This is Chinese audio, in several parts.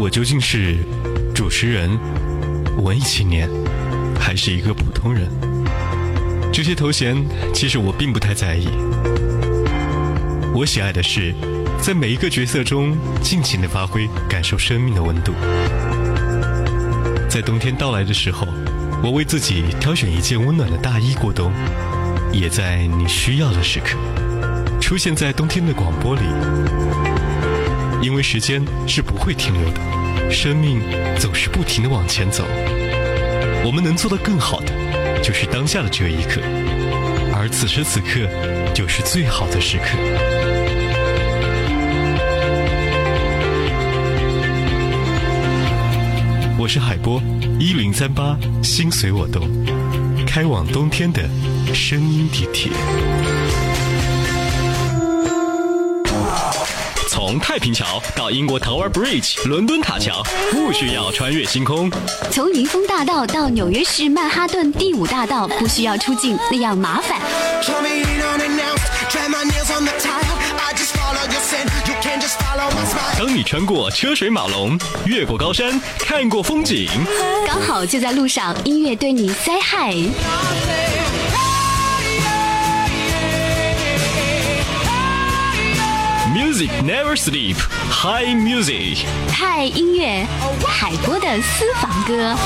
我究竟是主持人、文艺青年，还是一个普通人？这些头衔其实我并不太在意。我喜爱的是，在每一个角色中尽情的发挥，感受生命的温度。在冬天到来的时候，我为自己挑选一件温暖的大衣过冬，也在你需要的时刻，出现在冬天的广播里。因为时间是不会停留的，生命总是不停的往前走。我们能做的更好，的，就是当下的这一刻，而此时此刻，就是最好的时刻。我是海波，一零三八，心随我动，开往冬天的声音地铁。从太平桥到英国 Tower Bridge，伦敦塔桥不需要穿越星空。从云峰大道到纽约市曼哈顿第五大道，不需要出境，那样麻烦。当你穿过车水马龙，越过高山，看过风景，刚好就在路上，音乐对你灾害。Music never sleep, high music, 嗨音乐，海波的私房歌。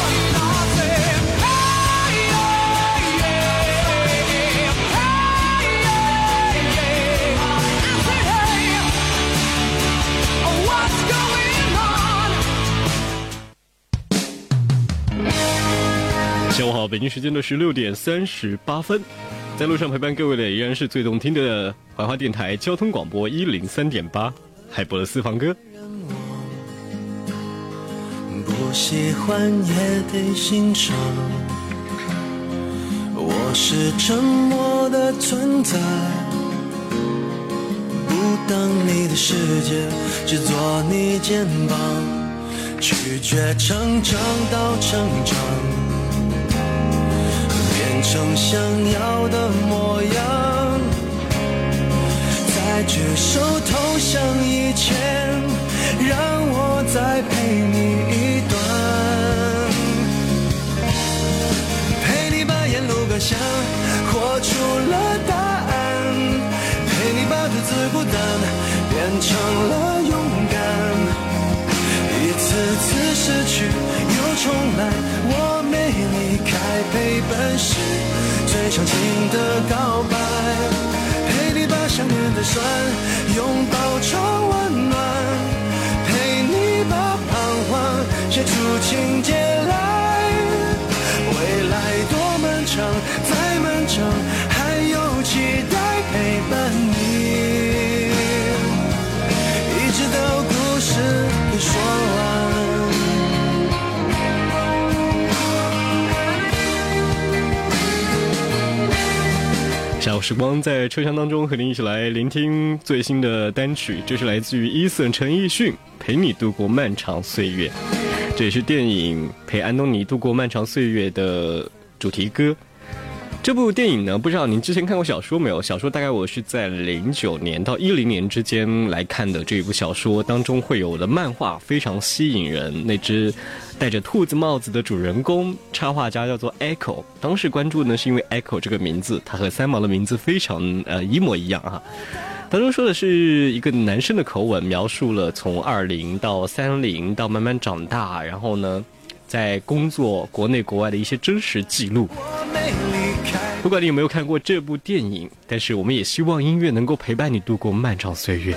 下午好，北京时间的是六点三十八分。在路上陪伴各位的依然是最动听的怀化电台交通广播一零三点八，海博的私房歌。不喜欢也得欣赏，我是沉默的存在，不当你的世界，只做你肩膀，拒绝成长到成长。成想要的模样，在举手投降以前，让我再陪你一段。陪你把沿路感想活出了答案，陪你把独自孤单变成了勇敢。一次次失去又重来，我没离。陪伴是最长情的告白，陪你把想念的酸拥抱成温暖，陪你把彷徨写出情节。时光在车厢当中，和您一起来聆听最新的单曲，这是来自于 Eason 陈奕迅《陪你度过漫长岁月》，这也是电影《陪安东尼度过漫长岁月》的主题歌。这部电影呢，不知道您之前看过小说没有？小说大概我是在零九年到一零年之间来看的。这一部小说当中，会有我的漫画非常吸引人。那只戴着兔子帽子的主人公，插画家叫做 Echo。当时关注呢，是因为 Echo 这个名字，他和三毛的名字非常呃一模一样啊。当中说的是一个男生的口吻，描述了从二零到三零到慢慢长大，然后呢，在工作国内国外的一些真实记录。不管你有没有看过这部电影，但是我们也希望音乐能够陪伴你度过漫长岁月。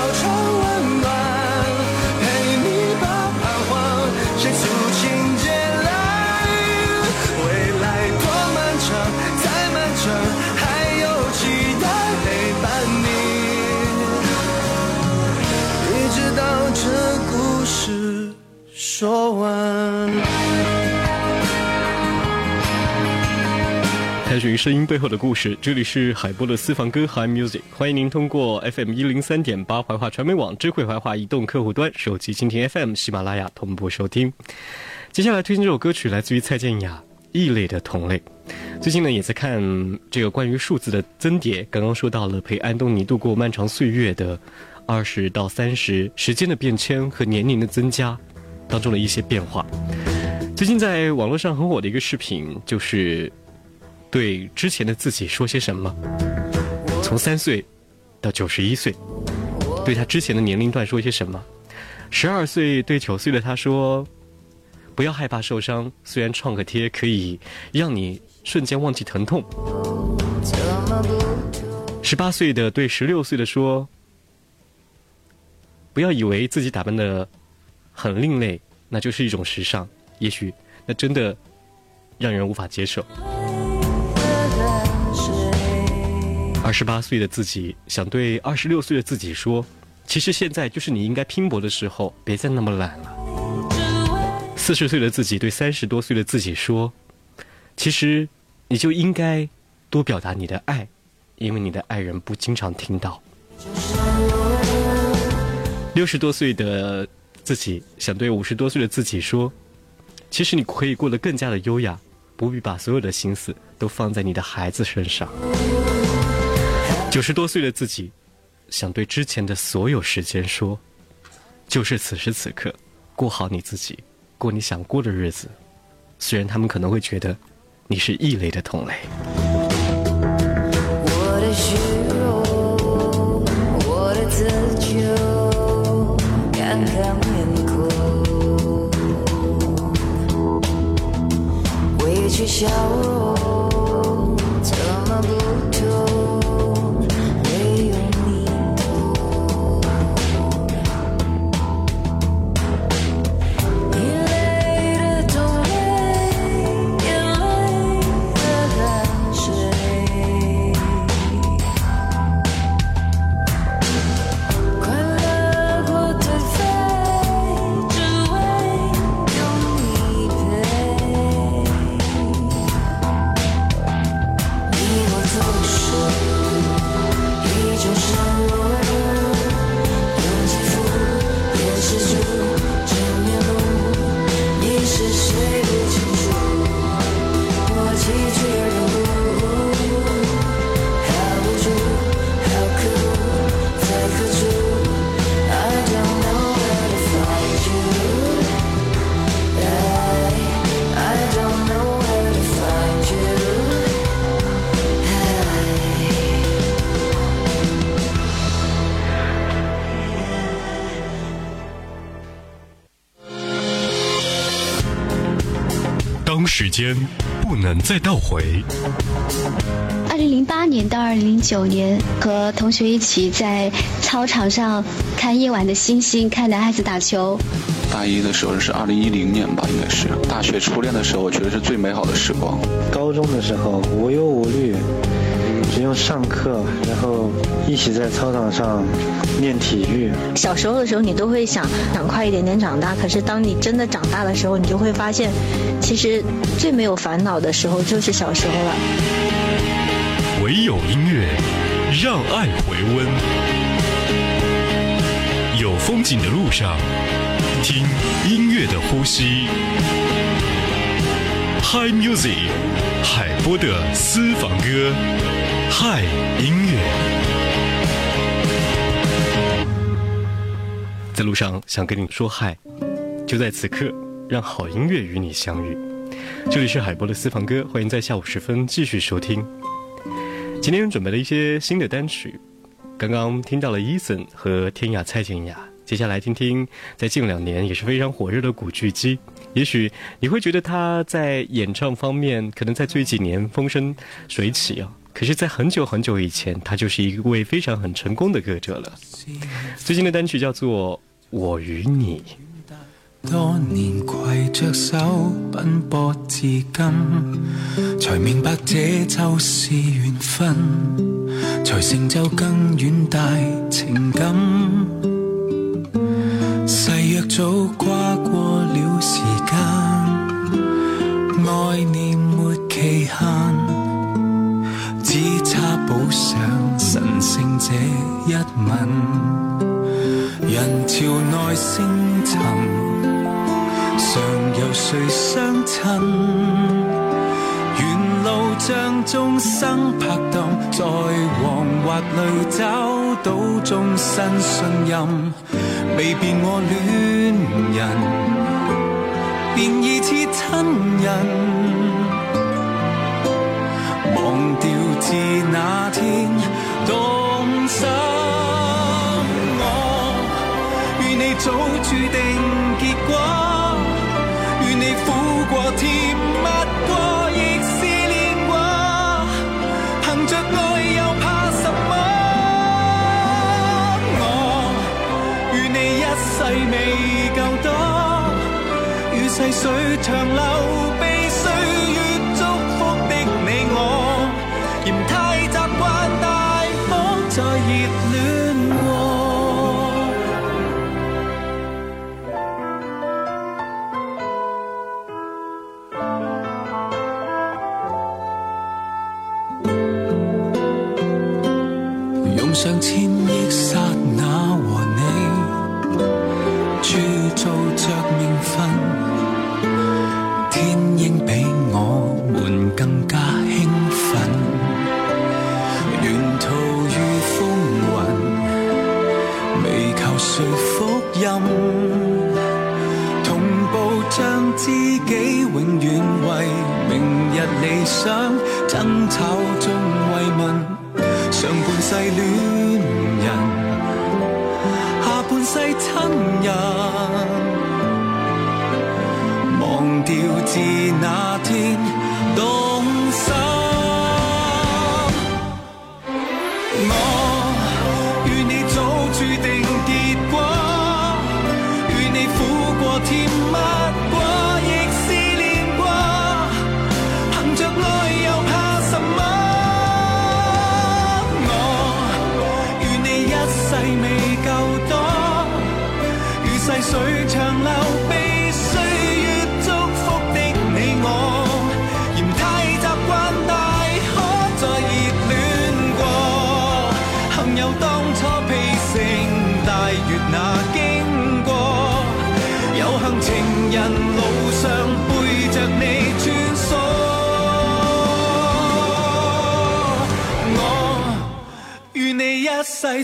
探寻声音背后的故事，这里是海波的私房歌 Hi Music，欢迎您通过 FM 一零三点八、怀化传媒网、智慧怀化移动客户端、手机蜻蜓 FM、喜马拉雅同步收听。接下来推荐这首歌曲，来自于蔡健雅《异类的同类》。最近呢，也在看这个关于数字的增叠。刚刚说到了陪安东尼度过漫长岁月的二十到三十，时间的变迁和年龄的增加当中的一些变化。最近在网络上很火的一个视频就是。对之前的自己说些什么？从三岁到九十一岁，对他之前的年龄段说些什么？十二岁对九岁的他说：“不要害怕受伤，虽然创可贴可以让你瞬间忘记疼痛。”十八岁的对十六岁的说：“不要以为自己打扮的很另类，那就是一种时尚，也许那真的让人无法接受。”二十八岁的自己想对二十六岁的自己说：“其实现在就是你应该拼搏的时候，别再那么懒了。”四十岁的自己对三十多岁的自己说：“其实，你就应该多表达你的爱，因为你的爱人不经常听到。”六十多岁的自己想对五十多岁的自己说：“其实你可以过得更加的优雅，不必把所有的心思都放在你的孩子身上。”九十多岁的自己，想对之前的所有时间说，就是此时此刻，过好你自己，过你想过的日子。虽然他们可能会觉得你是异类的同类。时间不能再倒回。二零零八年到二零零九年，和同学一起在操场上看夜晚的星星，看男孩子打球。大一的时候是二零一零年吧，应该是大学初恋的时候，我觉得是最美好的时光。高中的时候无忧无虑。用上课，然后一起在操场上练体育。小时候的时候，你都会想想快一点点长大。可是当你真的长大的时候，你就会发现，其实最没有烦恼的时候就是小时候了。唯有音乐，让爱回温。有风景的路上，听音乐的呼吸。Hi Music，海波的私房歌。嗨，音乐！在路上想跟你说嗨，就在此刻，让好音乐与你相遇。这里是海波的私房歌，欢迎在下午时分继续收听。今天准备了一些新的单曲，刚刚听到了伊森和天雅蔡健雅，接下来听听在近两年也是非常火热的古巨基。也许你会觉得他在演唱方面，可能在最近几年风生水起啊。可是在很久很久以前，他就是一位非常很成功的歌者了。最近的单曲叫做《我与你》，多年携着手奔波至今，才明白这就是缘分，才成就更远大情感。誓约早跨过了时间，爱念没期限。好想神圣这一吻，人潮内升沉，常有谁相衬？沿路将众生拍档，在黄惑里找到终身信任。未变我恋人，便已似亲人。是那天动心，我与你早注定结果，与你苦过甜、蜜过亦思念过，凭着爱又怕什么？我与你一世未够多，如细水长流。谁福音？同步将知己永远为明日理想争吵中慰问，上半世恋。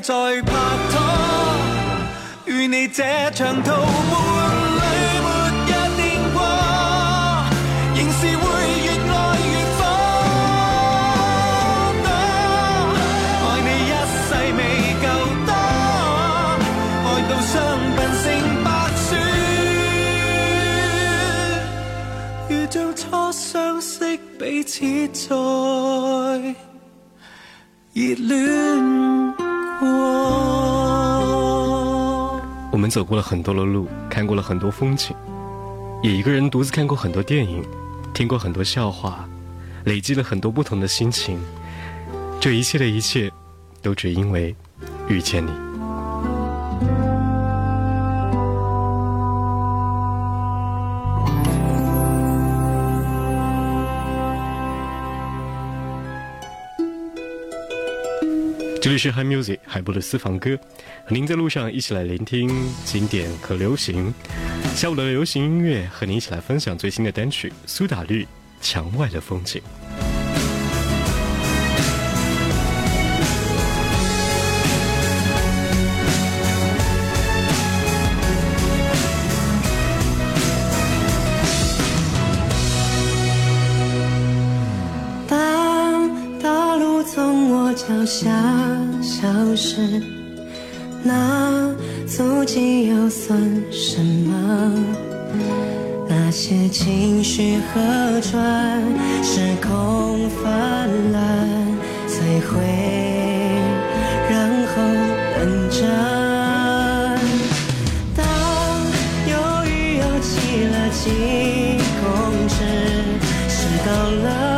再拍拖，与你这长途伴侣没一念过，仍是会越爱越火。多爱你一世未够多，爱到伤鬓成白雪，如像初相识彼此在热恋。我，我们走过了很多的路，看过了很多风景，也一个人独自看过很多电影，听过很多笑话，累积了很多不同的心情。这一切的一切，都只因为遇见你。这里是 Hi Music 海波的私房歌，和您在路上一起来聆听经典和流行。下午的流行音乐和您一起来分享最新的单曲《苏打绿墙外的风景》。下消失，那足迹又算什么？那些情绪和转时空泛滥，摧毁，然后冷战。当忧郁又起了几公尺，是到了。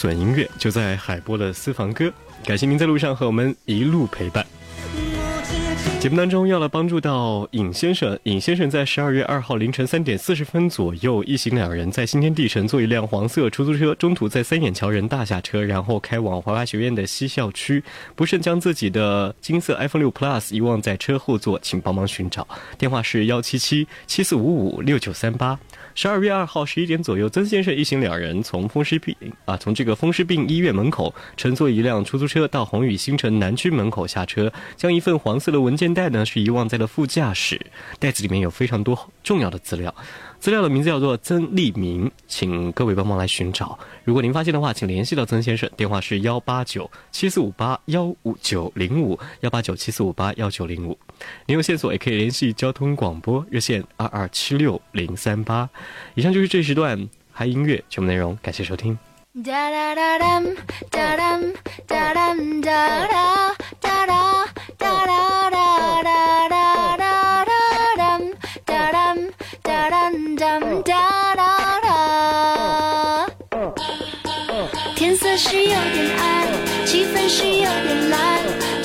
损音乐就在海波的私房歌。感谢您在路上和我们一路陪伴。节目当中要来帮助到尹先生，尹先生在十二月二号凌晨三点四十分左右，一行两人在新天地乘坐一辆黄色出租车，中途在三眼桥人大下车，然后开往华华学院的西校区，不慎将自己的金色 iPhone 六 Plus 遗忘在车后座，请帮忙寻找。电话是幺七七七四五五六九三八。十二月二号十一点左右，曾先生一行两人从风湿病啊，从这个风湿病医院门口乘坐一辆出租车到宏宇新城南区门口下车，将一份黄色的文件袋呢，是遗忘在了副驾驶，袋子里面有非常多重要的资料。资料的名字叫做曾立明，请各位帮忙来寻找。如果您发现的话，请联系到曾先生，电话是幺八九七四五八幺五九零五幺八九七四五八幺九零五。您有线索也可以联系交通广播热线二二七六零三八。以上就是这时段嗨音乐全部内容，感谢收听。天色是有点暗，气氛是有点蓝。